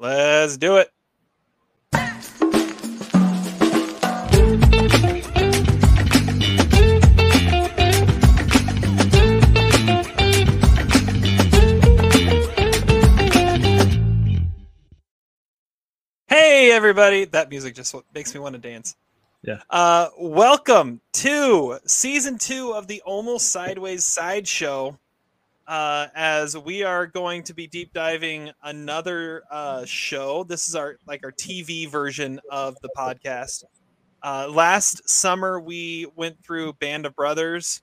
Let's do it. Hey everybody! That music just makes me want to dance. Yeah. Uh, welcome to season two of the Almost Sideways Sideshow. Uh, as we are going to be deep diving another uh, show. This is our like our TV version of the podcast. Uh, last summer we went through Band of Brothers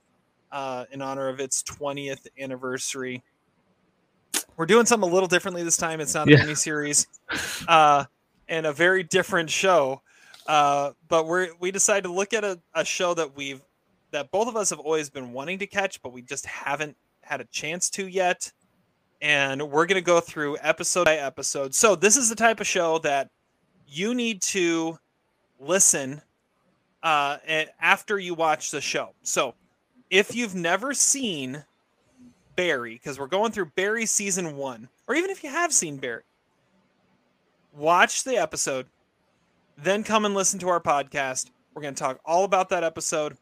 uh, in honor of its 20th anniversary. We're doing something a little differently this time. It's not a Yeah. mini series, uh, and a very different show. Uh, but we're we decided to look at a, a show that we've that both of us have always been wanting to catch, but we just haven't had a chance to yet. And we're going to go through episode by episode. So, this is the type of show that you need to listen uh, after you watch the show. So, if you've never seen Barry, because we're going through Barry season one, or even if you have seen Barry, watch the episode, then come and listen to our podcast. We're going to talk all about that episode.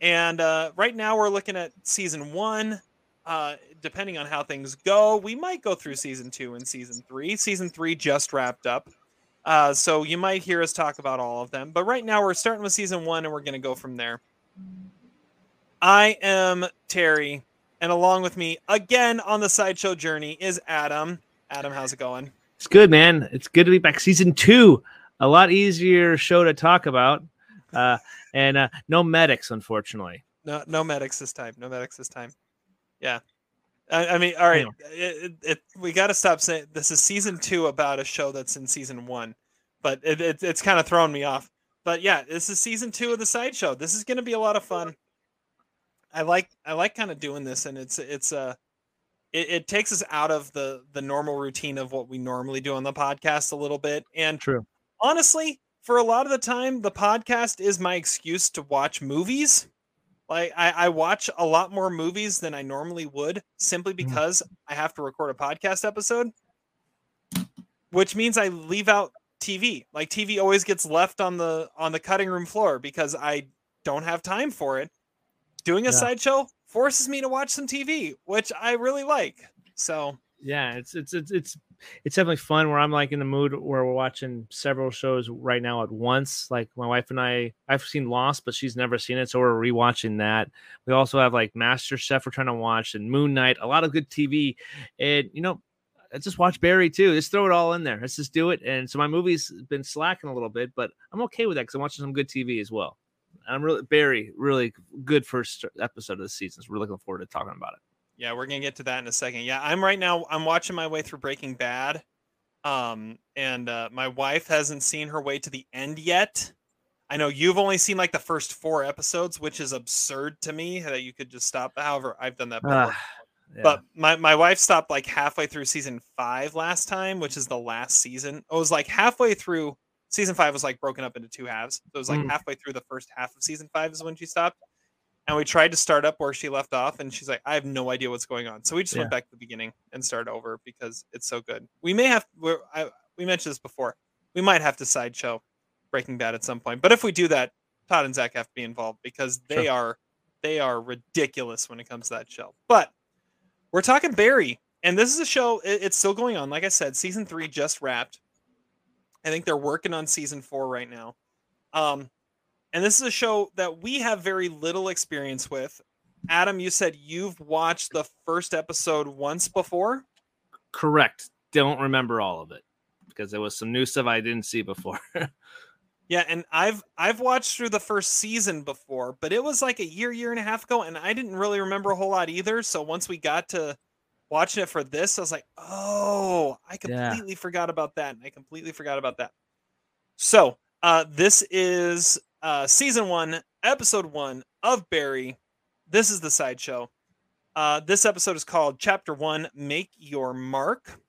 And uh, right now, we're looking at season one. Uh, depending on how things go, we might go through season two and season three. Season three just wrapped up. Uh, so you might hear us talk about all of them. But right now, we're starting with season one and we're going to go from there. I am Terry. And along with me, again on the sideshow journey, is Adam. Adam, how's it going? It's good, man. It's good to be back. Season two, a lot easier show to talk about, uh, and uh, no medics, unfortunately. No, no medics this time. No medics this time. Yeah. I, I mean, all right. It, it, we got to stop saying this is season two about a show that's in season one, but it, it, it's kind of throwing me off. But yeah, this is season two of the sideshow. This is going to be a lot of fun. I like I like kind of doing this, and it's it's uh it, it takes us out of the the normal routine of what we normally do on the podcast a little bit. And True. honestly, for a lot of the time, the podcast is my excuse to watch movies. Like I, I watch a lot more movies than I normally would simply Mhm. because I have to record a podcast episode, which means I leave out TV. Like TV always gets left on the on the cutting room floor because I don't have time for it. Doing a Yeah. sideshow forces me to watch some TV, which I really like. So Yeah, it's it's it's it's it's definitely fun. Where I'm like in the mood where we're watching several shows right now at once. Like my wife and I, I've seen Lost, but she's never seen it, so we're rewatching that. We also have like Master Chef we're trying to watch and Moon Knight. A lot of good TV, and you know. Just watch Barry too. Just throw it all in there. Let's just do it. And so my movie's been slacking a little bit, but I'm okay with that because I'm watching some good TV as well. I'm really Barry, really good first episode of the season. So we're looking forward to talking about it. Yeah, we're gonna get to that in a second. Yeah, I'm right now. I'm watching my way through Breaking Bad, um, and uh, my wife hasn't seen her way to the end yet. I know you've only seen like the first four episodes, which is absurd to me that you could just stop. However, I've done that before. Ah, yeah. But my, my wife stopped like halfway through season five last time, which is the last season. It was like halfway through season five was like broken up into two halves. So it was like Mm. halfway through the first half of season five is when she stopped. And we tried to start up where she left off, and she's like, I have no idea what's going on. So we just Yeah. went back to the beginning and started over because it's so good. We may have we're, I, we mentioned this before. We might have to sideshow Breaking Bad at some point. But if we do that, Todd and Zach have to be involved because they Sure. are they are ridiculous when it comes to that show. But we're talking Barry, and this is a show. it- it's still going on. Like I said, season three just wrapped. I think they're working on season four right now. Um, and this is a show that we have very little experience with. Adam, you said you've watched the first episode once before. correct. Don't remember all of it because there was some new stuff I didn't see before. Yeah, and I've I've watched through the first season before, but it was like a year, year and a half ago, and I didn't really remember a whole lot either. So once we got to watching it for this, I was like, oh, I Yeah. completely forgot about that. And I completely forgot about that. So uh this is uh season one, episode one of Barry. This is the sideshow. Uh this episode is called Chapter One, Make Your Mark.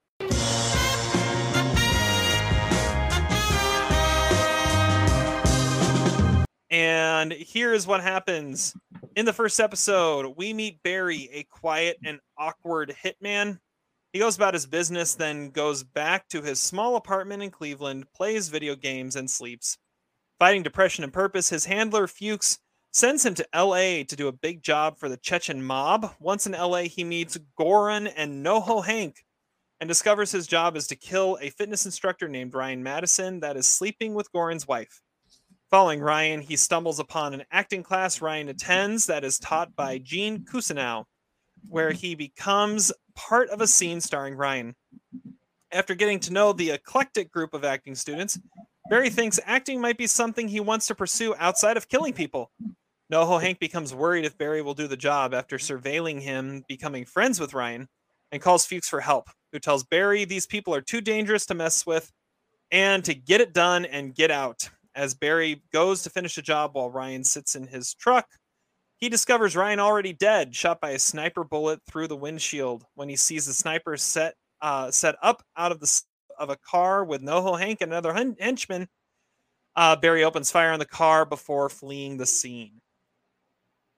And here is what happens. In the first episode, we meet Barry, a quiet and awkward hitman. He goes about his business, then goes back to his small apartment in Cleveland, plays video games, and sleeps. Fighting depression and purpose, his handler Fuchs sends him to LA to do a big job for the Chechen mob. Once in LA, he meets Goran and NoHo Hank and discovers his job is to kill a fitness instructor named Ryan Madison that is sleeping with Goran's wife. Following Ryan, he stumbles upon an acting class Ryan attends that is taught by Gene Cousineau, where he becomes part of a scene starring Ryan. After getting to know the eclectic group of acting students, Barry thinks acting might be something he wants to pursue outside of killing people. Noho Hank becomes worried if Barry will do the job after surveilling him becoming friends with Ryan and calls Fuchs for help, who tells Barry these people are too dangerous to mess with and to get it done and get out. As Barry goes to finish the job while Ryan sits in his truck, he discovers Ryan already dead, shot by a sniper bullet through the windshield. When he sees the sniper set uh, set up out of the of a car with Noho Hank and another hen- henchman, uh, Barry opens fire on the car before fleeing the scene.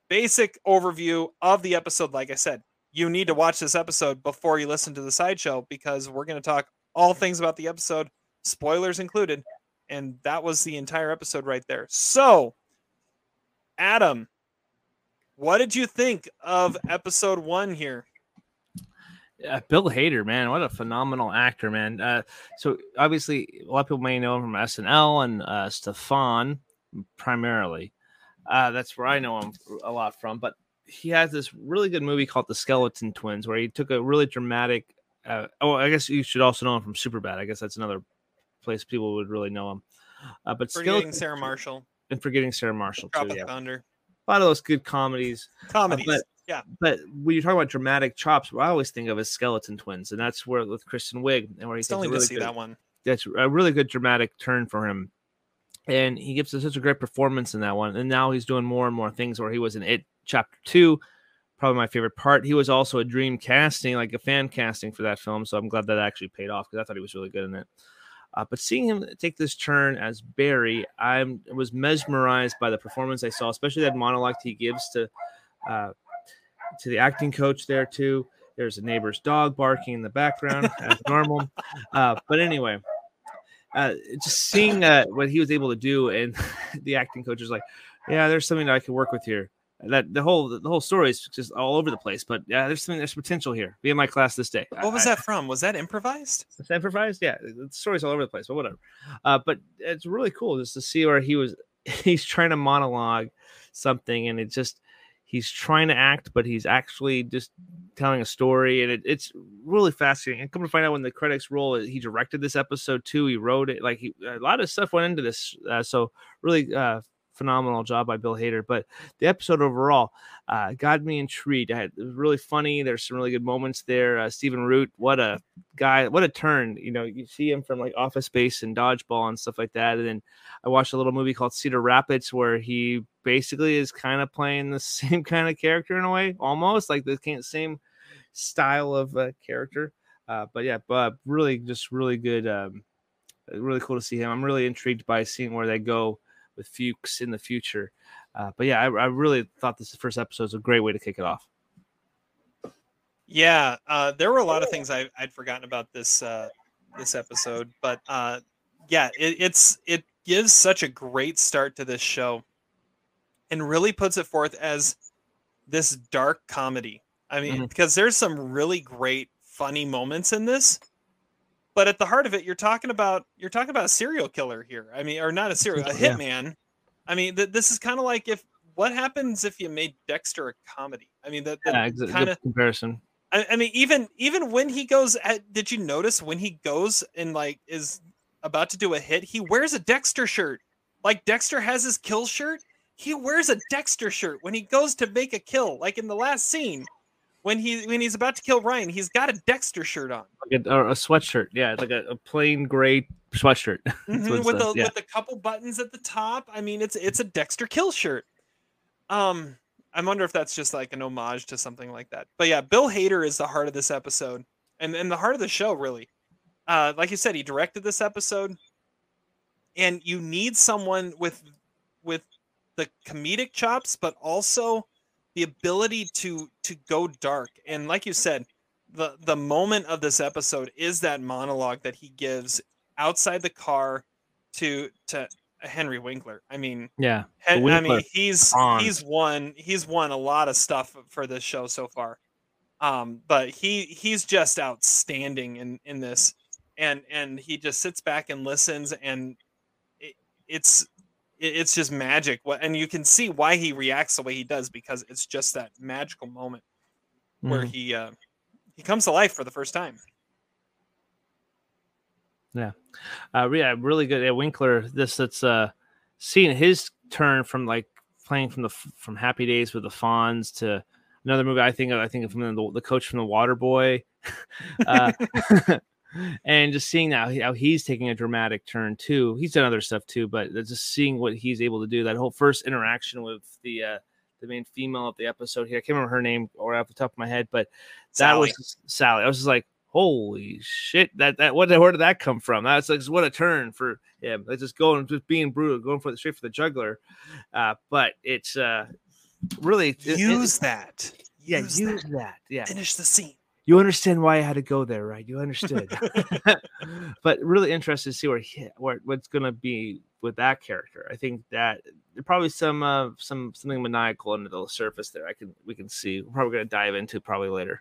Basic overview of the episode. Like I said, you need to watch this episode before you listen to the sideshow because we're going to talk all things about the episode, spoilers included. And that was the entire episode right there. So, Adam, what did you think of episode one here? Uh, Bill Hader, man, what a phenomenal actor, man. Uh, so obviously, a lot of people may know him from SNL and uh, Stefon primarily. Uh, that's where I know him a lot from. But he has this really good movie called The Skeleton Twins, where he took a really dramatic. Uh, oh, I guess you should also know him from Superbad. I guess that's another place people would really know him. Uh, but Forgetting Skeleton Sarah Marshall, and forgetting Sarah Marshall Drop too. Yeah, Thunder, a lot of those good comedies. Uh, comedies. but- yeah, But when you talk about dramatic chops, what I always think of is Skeleton Twins, and that's where with Kristen Wiig, and where he still takes a need to see good, that one. that's a really good dramatic turn for him. And he gives us such a great performance in that one. And now he's doing more and more things where he was in it chapter two, probably my favorite part. He was also a dream casting, like a fan casting for that film. So I'm glad that actually paid off because I thought he was really good in it. Uh, but seeing him take this turn as Barry, I was mesmerized by the performance I saw, especially that monologue he gives to uh, to the acting coach there too. There's a neighbor's dog barking in the background as normal. Uh, but anyway, uh, just seeing uh, what he was able to do, and the acting coach is like, "Yeah, there's something that I can work with here." That the whole the whole story is just all over the place, but yeah, there's something there's potential here. Be in my class this day. What was I- that from? Was that improvised? it's improvised. Yeah, the story's all over the place, but whatever. Uh, but it's really cool just to see where he was. He's trying to monologue something, and it just he's trying to act, but he's actually just telling a story, and it, it's really fascinating. And come to find out, when the credits roll, he directed this episode too. He wrote it. Like he, a lot of stuff went into this. Uh, so really. Uh, Phenomenal job by Bill Hader, but the episode overall uh, got me intrigued. Had, it was really funny. There's some really good moments there. Uh, Stephen Root, what a guy, what a turn. You know, you see him from like Office Space and Dodgeball and stuff like that. And then I watched a little movie called Cedar Rapids where he basically is kind of playing the same kind of character in a way, almost like the same style of uh, character. Uh, but yeah, but really, just really good. Um, really cool to see him. I'm really intrigued by seeing where they go with Fuchs in the future. Uh, but yeah, I, I really thought this first episode was a great way to kick it off. Yeah, uh, there were a lot of things I, I'd forgotten about this uh, this episode, but uh, yeah, it, it's it gives such a great start to this show, and really puts it forth as this dark comedy. I mean, Mhm. because there's some really great funny moments in this, but at the heart of it, you're talking about you're talking about a serial killer here. I mean, or not a serial, a Yeah. hitman. I mean, th- this is kind of like if what happens if you made Dexter a comedy? I mean, that, Yeah, kind of comparison. I, I mean, even even when he goes, at, did you notice when he goes and like is about to do a hit, he wears a Dexter shirt. Like Dexter has his kill shirt, he wears a Dexter shirt when he goes to make a kill. Like in the last scene, when he when he's about to kill Ryan, he's got a Dexter shirt on Like a, or a sweatshirt. Yeah, like a, a plain gray sweatshirt. Mhm, with the yeah. with the couple buttons at the top. I mean, it's it's a Dexter kill shirt. Um, I wonder if that's just like an homage to something like that. But yeah, Bill Hader is the heart of this episode, and and the heart of the show really. Uh, like you said, he directed this episode, and you need someone with with the comedic chops, but also the ability to to go dark. And like you said, the the moment of this episode is that monologue that he gives outside the car to to Henry Winkler. I mean, yeah, Hen- I mean he's he's won he's won a lot of stuff for this show so far. Um, but he he's just outstanding in in this, and and he just sits back and listens, and it, it's it's just magic. And you can see why he reacts the way he does because it's just that magical moment mm. where he uh, he comes to life for the first time. Yeah, uh, yeah, really good. Yeah, Winkler, this that's uh, seeing his turn from like playing from the from Happy Days with the Fonz to another movie. I think I think of from the, the coach from the Water Boy, uh, and just seeing now how he's taking a dramatic turn too. He's done other stuff too, but just seeing what he's able to do. That whole first interaction with the uh, the main female of the episode here. I can't remember her name or off the top of my head, but that Sally. was Sally. I was just like, holy shit! That that what where did that come from? That's like what a turn for him. Like just going just being brutal, going for the straight for the juggler. Uh, but it's uh really use it, that. Yeah, use, use that. that. Yeah, finish the scene. You understand why I had to go there, right? You understood. but really interested to see where, he, where what's going to be with that character. I think that there probably some uh, some something maniacal under the surface there. I can we can see. We're probably going to dive into probably later.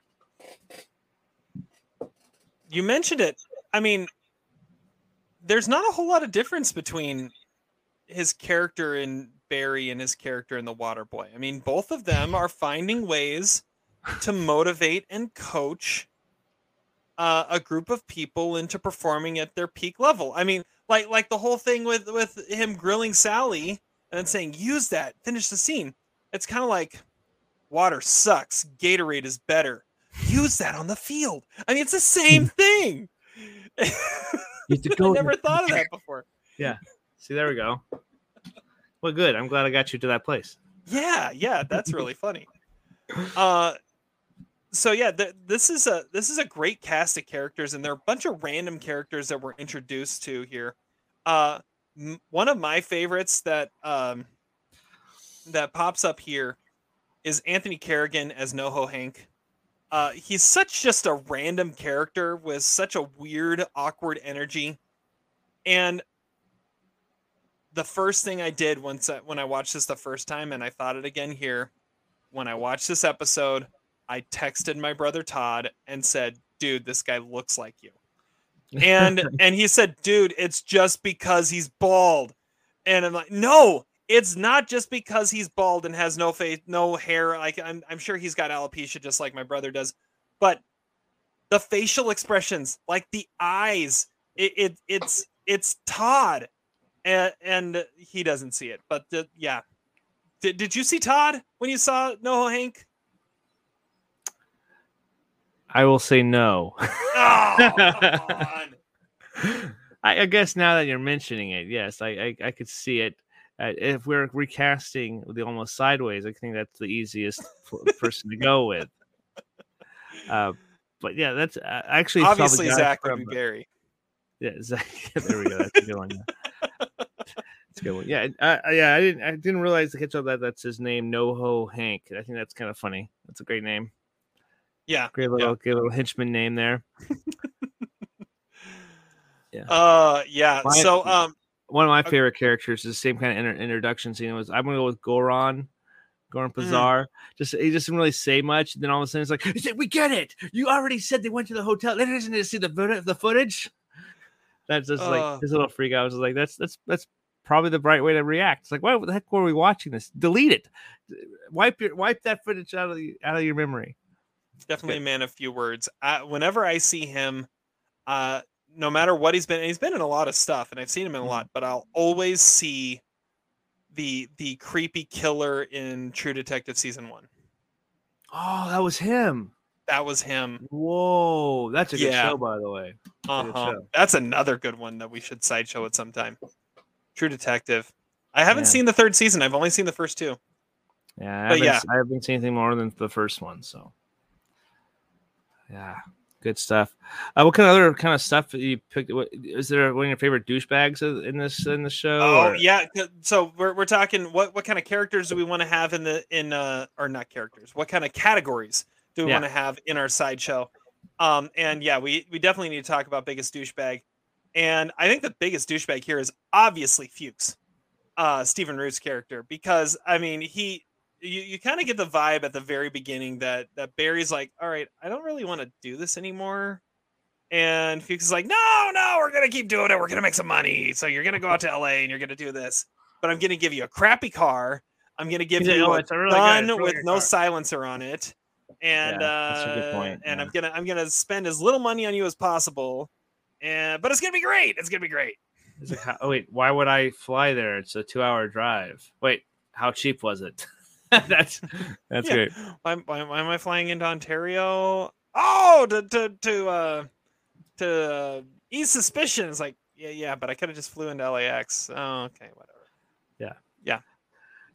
You mentioned it. I mean, there's not a whole lot of difference between his character in Barry and his character in The Water Boy. I mean, both of them are finding ways to motivate and coach uh, a group of people into performing at their peak level. I mean, like like the whole thing with with him grilling Sally and then saying use that, finish the scene. It's kind of like water sucks, Gatorade is better. Use that on the field. I mean, it's the same thing. You. I never thought of that before. Yeah. See, there we go. Well, good. I'm glad I got you to that place. Yeah, yeah, that's really funny. Uh, so yeah, th- this is a this is a great cast of characters, and there are a bunch of random characters that we're introduced to here. Uh, m- one of my favorites that um that pops up here is Anthony Carrigan as NoHo Hank. Uh, he's such just a random character with such a weird, awkward energy, and the first thing I did once I, when I watched this the first time, and I thought it again here, when I watched this episode, I texted my brother Todd and said, "Dude, this guy looks like you." And and he said, "Dude, it's just because he's bald." And I'm like, "No, it's not just because he's bald and has no face, no hair. Like I'm I'm sure he's got alopecia just like my brother does, but the facial expressions, like the eyes, it, it it's it's Todd." And, and he doesn't see it, but the, yeah, did, did you see Todd when you saw NoHo Hank? I will say no. Oh, I, I, guess now that you're mentioning it, yes, I I, I could see it. Uh, if we're recasting the almost sideways, I think that's the easiest person to go with. Uh, but yeah, that's uh, actually obviously Zach would be Barry. Yeah, Zach. there we go. That's a good one. Yeah. That's a good one. Yeah, uh, yeah. I didn't I didn't realize the catch up that that's his name, NoHo Hank. I think that's kind of funny. That's a great name. Yeah. Great little, yeah. great little henchman name there. yeah. Uh, yeah. My, so, um, one of my favorite characters is the same kind of inter- introduction scene. Was I'm gonna go with Goron, Goran Pazar. Mm. Just he just didn't really say much. And Then all of a sudden, it's like, said, "We get it. You already said they went to the hotel. They didn't see the the footage." That's just uh, like his little freak out. I was like, "That's that's that's probably the right way to react." It's like, "Why the heck were we watching this? Delete it. Wipe your wipe that footage out of the out of your memory." Definitely a man of few words. I, whenever I see him, uh, no matter what he's been, he's been in a lot of stuff, and I've seen him in a lot, mm-hmm. but I'll always see the the creepy killer in True Detective season one. Oh, that was him. That was him. Whoa, that's a good yeah. show, by the way. Uh-huh. That's another good one that we should sideshow at some time. True Detective. I haven't seen the third season. I've only seen the first two. Yeah, I but yeah, I haven't seen anything more than the first one. So yeah, good stuff. Uh, what kind of other kind of stuff you picked? What, is there one of your favorite douchebags in this in the show? Oh or? yeah, so we're we're talking what what kind of characters do we want to have in the in uh or not characters? What kind of categories do we yeah. want to have in our sideshow? Um, and yeah, we we definitely need to talk about biggest douchebag. And I think the biggest douchebag here is obviously Fuchs, uh, Stephen Root's character, because I mean he you, you kind of get the vibe at the very beginning that that Barry's like, all right, I don't really want to do this anymore. And Fuchs is like, no, no, we're gonna keep doing it. We're gonna make some money. So you're gonna go out to LA and you're gonna do this. But I'm gonna give you a crappy car. I'm gonna give He's like, you "Oh, a really gun good- it's a really with no car." silencer on it. And Yeah, that's a good uh, point, and yeah. I'm gonna I'm gonna spend as little money on you as possible. And but it's gonna be great. It's gonna be great. Like, oh wait, why would I fly there? It's a two-hour drive. Wait, how cheap was it? that's that's Yeah. great. Why, why, why am I flying into Ontario? Oh, to to to uh to uh, ease suspicion. It's like yeah, yeah, but I could have just flew into LAX. Oh, okay, whatever. Yeah, yeah.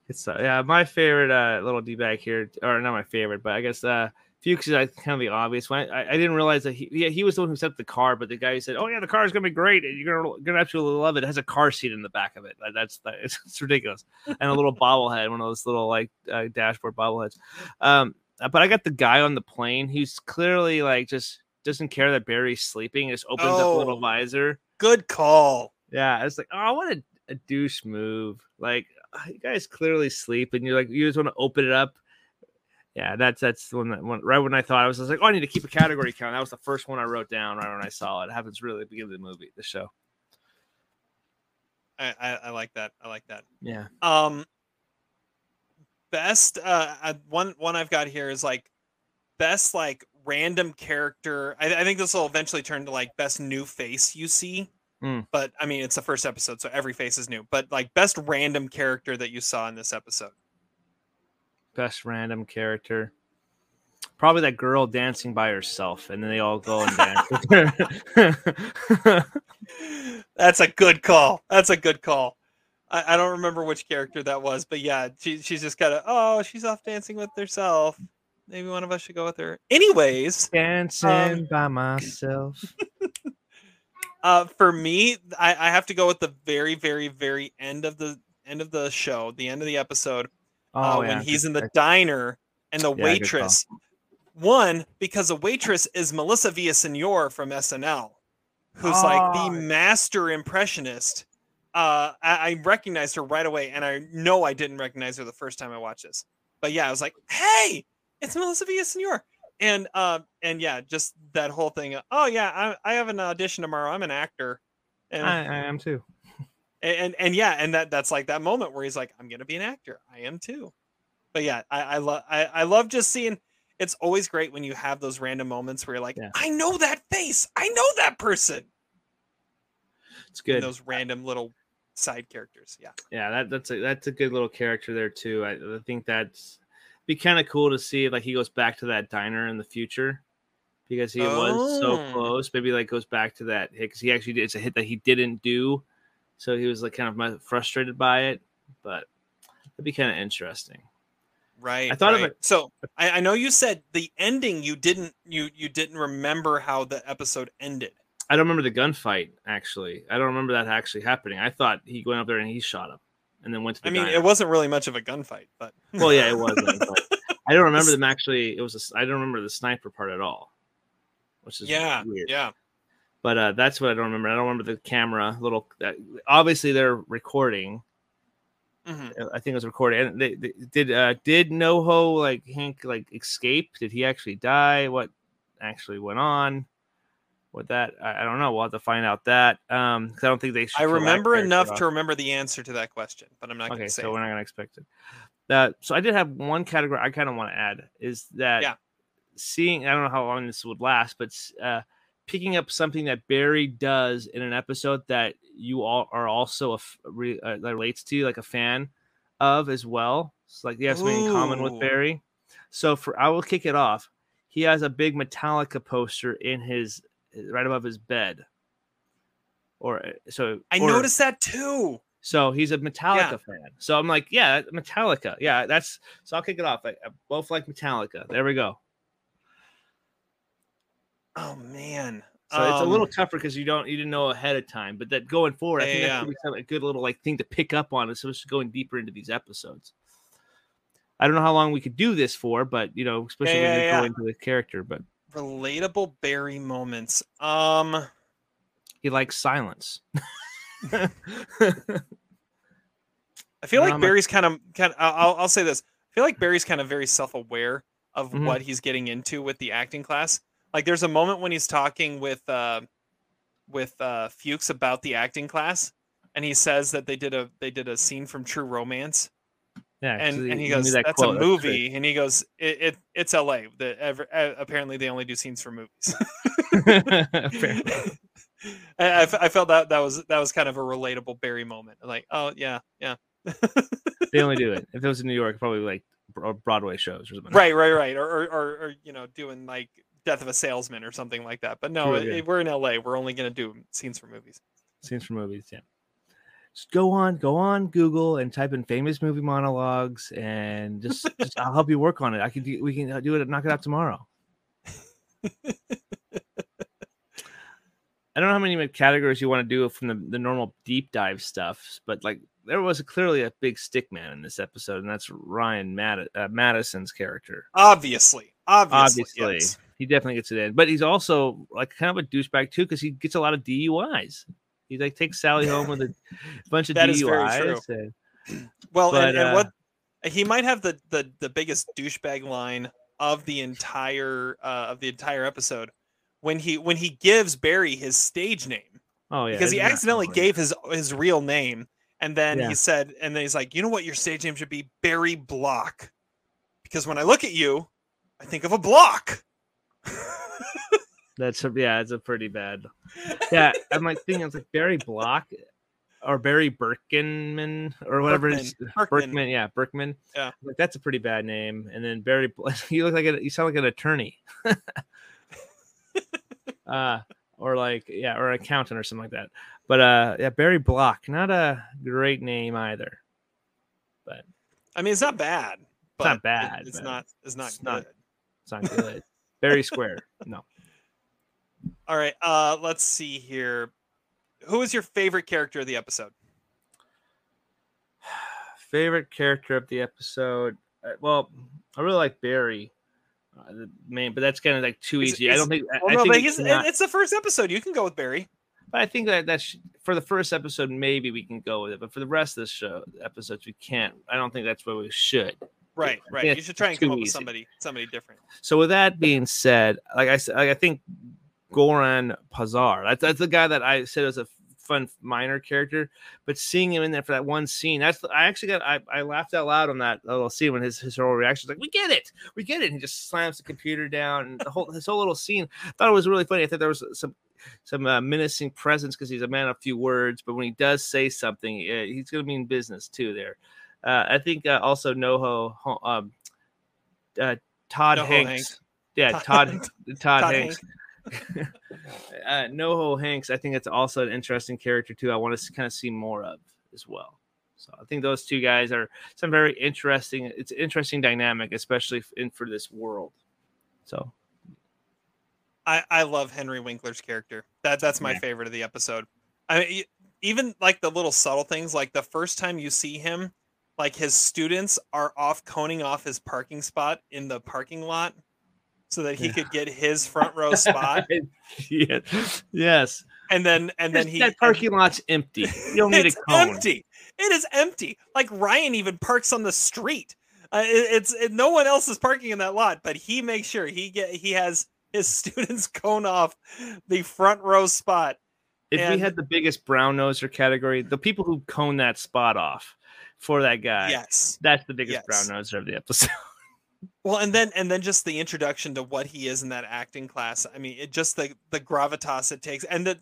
It's uh, yeah, my favorite uh, little d bag here, or not my favorite, but I guess uh, Fuchs is like, kind of the obvious one. I, I didn't realize that he yeah, he was the one who set the car, but the guy who said, "Oh yeah, the car is gonna be great, and you're gonna gonna absolutely love it." It has a car seat in the back of it. That- That's that, it's, it's ridiculous, and a little bobblehead, one of those little like uh, dashboard bobbleheads. Um, but I got the guy on the plane. He's clearly like just doesn't care that Barry's sleeping. Just opens up a little Oh. visor. Good call. Yeah, it's like, oh, what a, a douche move. Like, ah, you guys clearly sleep, and you're like, you just want to open it up. Yeah, that's that's the one that one, right when I thought I was, just like, oh, I need to keep a category count. That was the first one I wrote down right when I saw it. It happens really at the beginning of the movie, the show. I, I, I like that. I like that. Yeah. Um, best uh uh, one one I've got here is like best like random character. I, I think this will eventually turn to like best new face you see. Mm. But I mean, it's the first episode, so every face is new. But like best random character that you saw in this episode. Best random character. Probably that girl dancing by herself, and then they all go and dance. with her. That's a good call. That's a good call. I, I don't remember which character that was, but yeah, she, she's just kind of oh, she's off dancing with herself. Maybe one of us should go with her. Anyways, dancing Um, by myself. uh, for me, I, I have to go with the very, very, very end of the end of the show, the end of the episode, uh, Oh, when he's in the diner and the Yeah, waitress. One, because the waitress is Melissa Villasenor from SNL, who's like Oh. the master impressionist. Uh, I, I recognized her right away, and I know I didn't recognize her the first time I watched this. But yeah, I was like, "Hey, it's Melissa Villasenor," and uh, and yeah, just that whole thing. Oh yeah, I, I have an audition tomorrow. I'm an actor, and I, I am too. And and yeah, and that that's like that moment where he's like, "I'm gonna be an actor. I am too." But yeah, I I love I, I love just seeing. It's always great when you have those random moments where you're like, Yeah. "I know that face. I know that person." It's And good. those random little side characters. Yeah. yeah that, that's a that's a good little character there too i, I think that's be kind of cool to see if like he goes back to that diner in the future because he was so Oh. close maybe like goes back to that hit because he actually did it's a hit that he didn't do so he was like kind of frustrated by it but it'd be kind of interesting Right. I thought of it- So I, I know you said the ending. You didn't. You you didn't remember how the episode ended. i don't remember the gunfight actually i don't remember that actually happening i thought he went up there and he shot him and then went to the I mean, diner. it wasn't really much of a gunfight, but well yeah it was i don't remember them actually it was i don't remember the sniper part at all which is yeah, weird yeah. But uh, that's what I don't remember. I don't remember the camera little. Uh, obviously, they're recording. Mhm. Uh, I think it was recorded. And they, they, did uh, did NoHo like Hank like escape? Did he actually die? What actually went on? With that, I, I don't know. We'll have to find out that. Um, 'cause I don't think they. should I remember enough off. to remember the answer to that question, but I'm not going Okay, to say. so it. we're not gonna expect it. Uh, so I did have one category I kind of want to add is that Yeah. seeing I don't know how long this would last, but uh, picking up something that Barry does in an episode that you all are also a f- re, uh, that relates to, like a fan of as well. It's like he has something in common with Barry. So for I will kick it off. He has a big Metallica poster in his right above his bed. Or uh, so I or- noticed that too. so he's a Metallica fan. So I'm like, yeah, Metallica. Yeah, that's so I'll kick it off. Like both like Metallica. There we go. Oh man. So it's a little Um, tougher because you don't you didn't know ahead of time. But that going forward, I think yeah, that could be a good little like thing to pick up on, especially going deeper into these episodes. I don't know how long we could do this for, but you know, especially Yeah, when you yeah. go into the character. But relatable Barry moments. Um, He likes silence. I feel like Barry's kind of kind. Of, I'll I'll say this. I feel like Barry's kind of very self-aware of Mhm. what he's getting into with the acting class. Like, there's a moment when he's talking with uh, with uh, Fuchs about the acting class, and he says that they did a they did a scene from True Romance, Yeah, and and he goes, that "That's quote, a great." movie," and he goes, "It, it it's L.A. The ever, uh, apparently they only do scenes for movies." I, I f- I felt that that was that was kind of a relatable Barry moment. Like, oh yeah, yeah, they only do it. If it was in New York, probably like Bro- Broadway shows or something. right, right, right, or, or or or you know, doing like Death of a Salesman or something like that. But no, it- it- we're in L.A. We're only gonna do scenes for movies. Scenes from movies. Yeah. Just go on, go on Google and type in famous movie monologues, and just, just I'll help you work on it. I can do, we can do it, knock it out tomorrow. I don't know how many categories you want to do from the, the normal deep dive stuff, but like there was a, clearly a big stick man in this episode, and that's Ryan Mad- uh, Madison's character. Obviously, obviously, Obviously, yes. He definitely gets it in, but he's also like kind of a douchebag too because he gets a lot of DUIs. He like takes Sally home with a bunch of That is DUIs. and- Well, But, and, and uh, what he might have the the the biggest douchebag line of the entire uh, of the entire episode when he when he gives Barry his stage name oh yeah, because he accidentally funny. gave his his real name and then Yeah. he said and then he's like you know what your stage name should be Barry Block because when I look at you I think of a block. That's a, yeah, it's a pretty bad. Yeah, I'm like thinking it's like Barry Block or Barry Birkenman or whatever it is. Berkman. Berkman, yeah, Berkman. Yeah. like that's a pretty bad name. And then Barry, you look like a, you sound like an attorney, uh, or like yeah, or an accountant or something like that. But uh, yeah, Barry Block, not a great name either. But I mean it's not bad. But not it- bad, it's not it's not it's good. not- It's not good. Barry Square, no. All right, uh let's see here. Who is your favorite character of the episode? favorite character of the episode. Uh, well, I really like Barry, uh, the main, but that's kind of like too easy. I don't think. Well, I no, think but it's not- it's the first episode. You can go with Barry. but I think that that's for the first episode. Maybe we can go with it, but for the rest of the show episodes, we can't. I don't think that's what we should. Right, right. You should try and come up with somebody somebody different. So with that being said, like I said, like I think Goran Pazar. That's that's the guy that I said was a fun minor character, but seeing him in there for that one scene, that's I actually got I, I laughed out loud on that little scene when his his whole reaction was like, "We get it, we get it," and he just slams the computer down and the whole his whole little scene. I thought it was really funny. I thought there was some some uh, menacing presence because he's a man of few words, but when he does say something, uh, he's going to mean business too. There, uh, I think uh, also NoHo um, uh, Todd NoHo Hanks. Hank. Yeah, Todd- Todd Todd, Todd Hanks. uh, NoHo Hanks, I think it's also an interesting character too. I want to kind of see more of as well. So I think those two guys are some very interesting. It's an interesting dynamic, especially in for this world. So I, I love Henry Winkler's character. That that's my Yeah. favorite of the episode. I mean, even like the little subtle things, like the first time you see him, like his students are off coning off his parking spot in the parking lot, so that he Yeah. could get his front row spot. yeah, yes, And then and then he that parking lot's empty. You don't need a it's cone. empty. It is empty. Like Ryan even parks on the street. Uh, it- it's it, no one else is parking in that lot, but he makes sure he get he has his students cone off the front row spot. If we had the biggest brown noser category, the people who cone that spot off for that guy, yes. that's the biggest Yes. brown noser of the episode. Well, and then and then just the introduction to what he is in that acting class. I mean, it just the the gravitas it takes, and the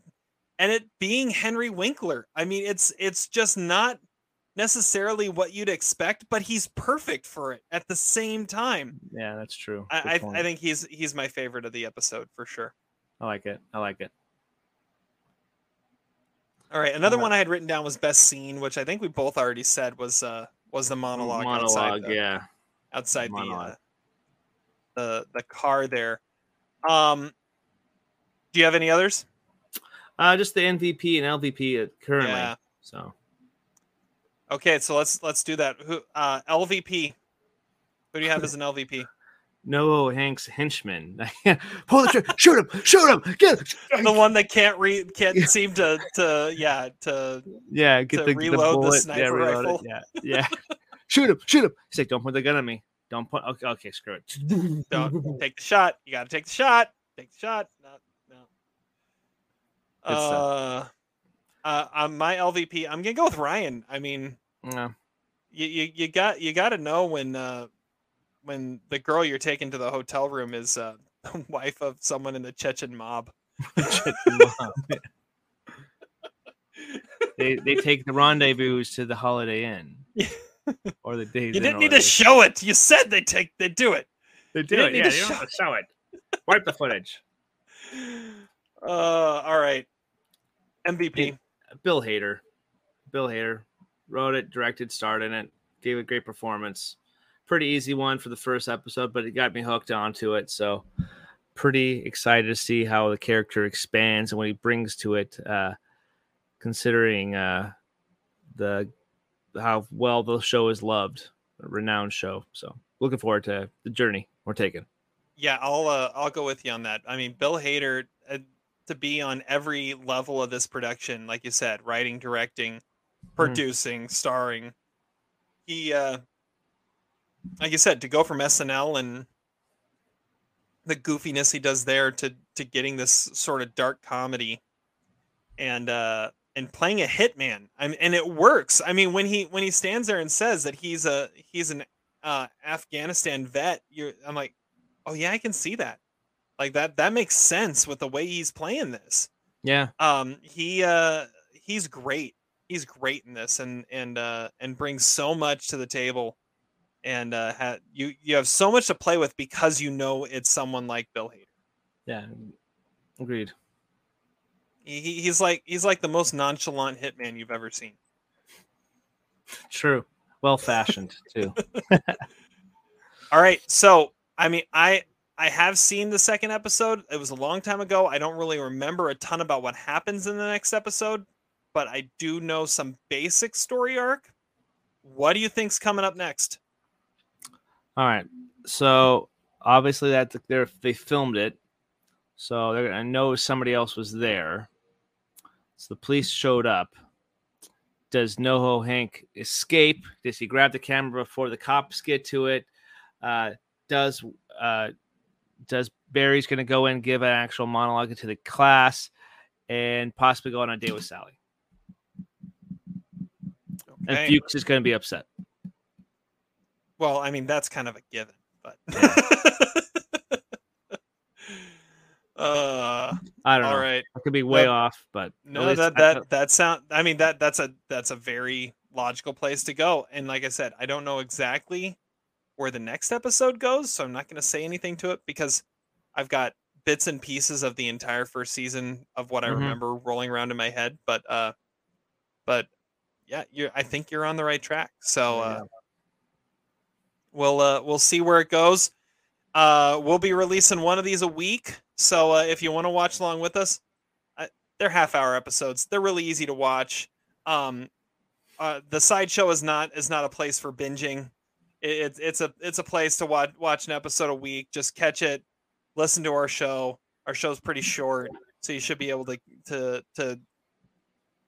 and it being Henry Winkler. I mean, it's it's just not necessarily what you'd expect, but he's perfect for it at the same time. yeah, that's true. I Good I. I think he's he's my favorite of the episode for sure. I like it. I like it. All right, another Uh, one I had written down was best scene, which I think we both already said was uh was the monologue, outside Monologue, the, yeah. outside the, uh, the the car there. Um, do you have any others? Uh, just the MVP and LVP currently. Yeah. So Okay, so let's let's do that. Who uh LVP? Who do you have as an LVP? No Hank's henchman. Pull the trigger, shoot him, shoot him, get him. the one that can't read, can't seem to to yeah to yeah get to the, reload the bullet. sniper yeah, rifle. It. Yeah, yeah. shoot him, shoot him. He's like, don't point the gun at me. Don't point. Okay, okay, screw it. don't take the shot. You got to take the shot. Take the shot. No, no. Uh, uh, on my LVP, I'm gonna go with Ryan. I mean, No. you you, you got you got to know when uh when the girl you're taking to the hotel room is uh the wife of someone in the Chechen mob. they they take the rendezvous to the Holiday Inn. or the days. You didn't need to show it. You said they take they do it. They do it, yeah, you don't have to show it. Wipe the footage. Uh, all right. MVP. Bill Hader. Bill Hader wrote it, directed, starred in it, gave a great performance. Pretty easy one for the first episode, but it got me hooked onto it. So pretty excited to see how the character expands and what he brings to it, uh, considering uh, the how well the show is loved, a renowned show. So looking forward to the journey we're taking. Yeah, I'll uh, I'll go with you on that. I mean, Bill Hader uh, to be on every level of this production, like you said, writing, directing, producing, starring. He, uh, like you said, to go from SNL and the goofiness he does there to to getting this sort of dark comedy, and uh, and playing a hitman. I mean, and it works. I mean, when he when he stands there and says that he's a he's an uh, Afghanistan vet, you're I'm like, oh yeah, I can see that. Like that that makes sense with the way he's playing this. Yeah. Um, he uh he's great. He's great in this, and and uh and brings so much to the table. And uh, ha- you you have so much to play with because you know it's someone like Bill Hader. Yeah. Agreed. He, he- he's like he's like the most nonchalant hitman you've ever seen. True. Well fashioned too. All right, so I mean, I I have seen the second episode. It was a long time ago. I don't really remember a ton about what happens in the next episode, but I do know some basic story arc. What do you think's coming up next? All right. So obviously that they they filmed it, so they're gonna know somebody else was there. So the police showed up. Does NoHo Hank escape? Does he grab the camera before the cops get to it? Uh, does uh, does Barry's going to go in and give an actual monologue to the class, and possibly go on a date with Sally? And Fuchs is going to be upset. Well, I mean that's kind of a given, but uh, I don't all know. right. I could be way off, but No, that I that that sound. I mean that that's a that's a very logical place to go. And like I said, I don't know exactly where the next episode goes, so I'm not going to say anything to it because I've got bits and pieces of the entire first season of what I Mhm. remember rolling around in my head. But uh, but yeah, you I think you're on the right track. So uh. We'll uh we'll see where it goes. Uh, we'll be releasing one of these a week. So uh, if you want to watch along with us, they're half hour episodes. They're really easy to watch. Um, uh, the sideshow is not is not a place for binging. It, it's it's a it's a place to watch watch an episode a week. Just catch it, listen to our show. Our show's pretty short, so you should be able to to to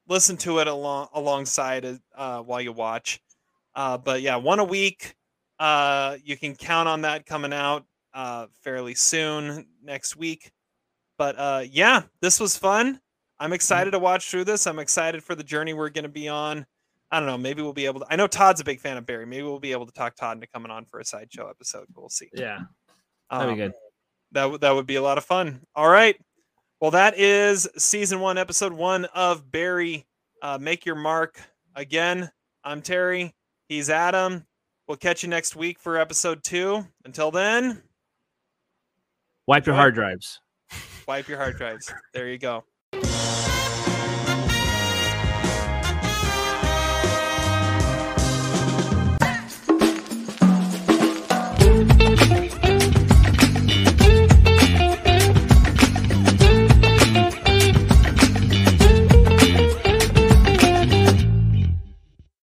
listen to it along alongside uh, while you watch. Uh, but yeah, one a week. Uh, you can count on that coming out uh, fairly soon next week. But uh, yeah, this was fun. I'm excited to watch through this. I'm excited for the journey we're going to be on. I don't know. Maybe we'll be able to. I know Todd's a big fan of Barry. Maybe we'll be able to talk Todd into coming on for a sideshow episode. We'll see. yeah, that'd Um, be good. That would that would be a lot of fun. All right. Well, that is season one, episode one of Barry. Uh, Make your mark. Again, I'm Terry. He's Adam. We'll catch you next week for episode two. Until then, Wipe your hard drives. wipe your hard drives. There you go.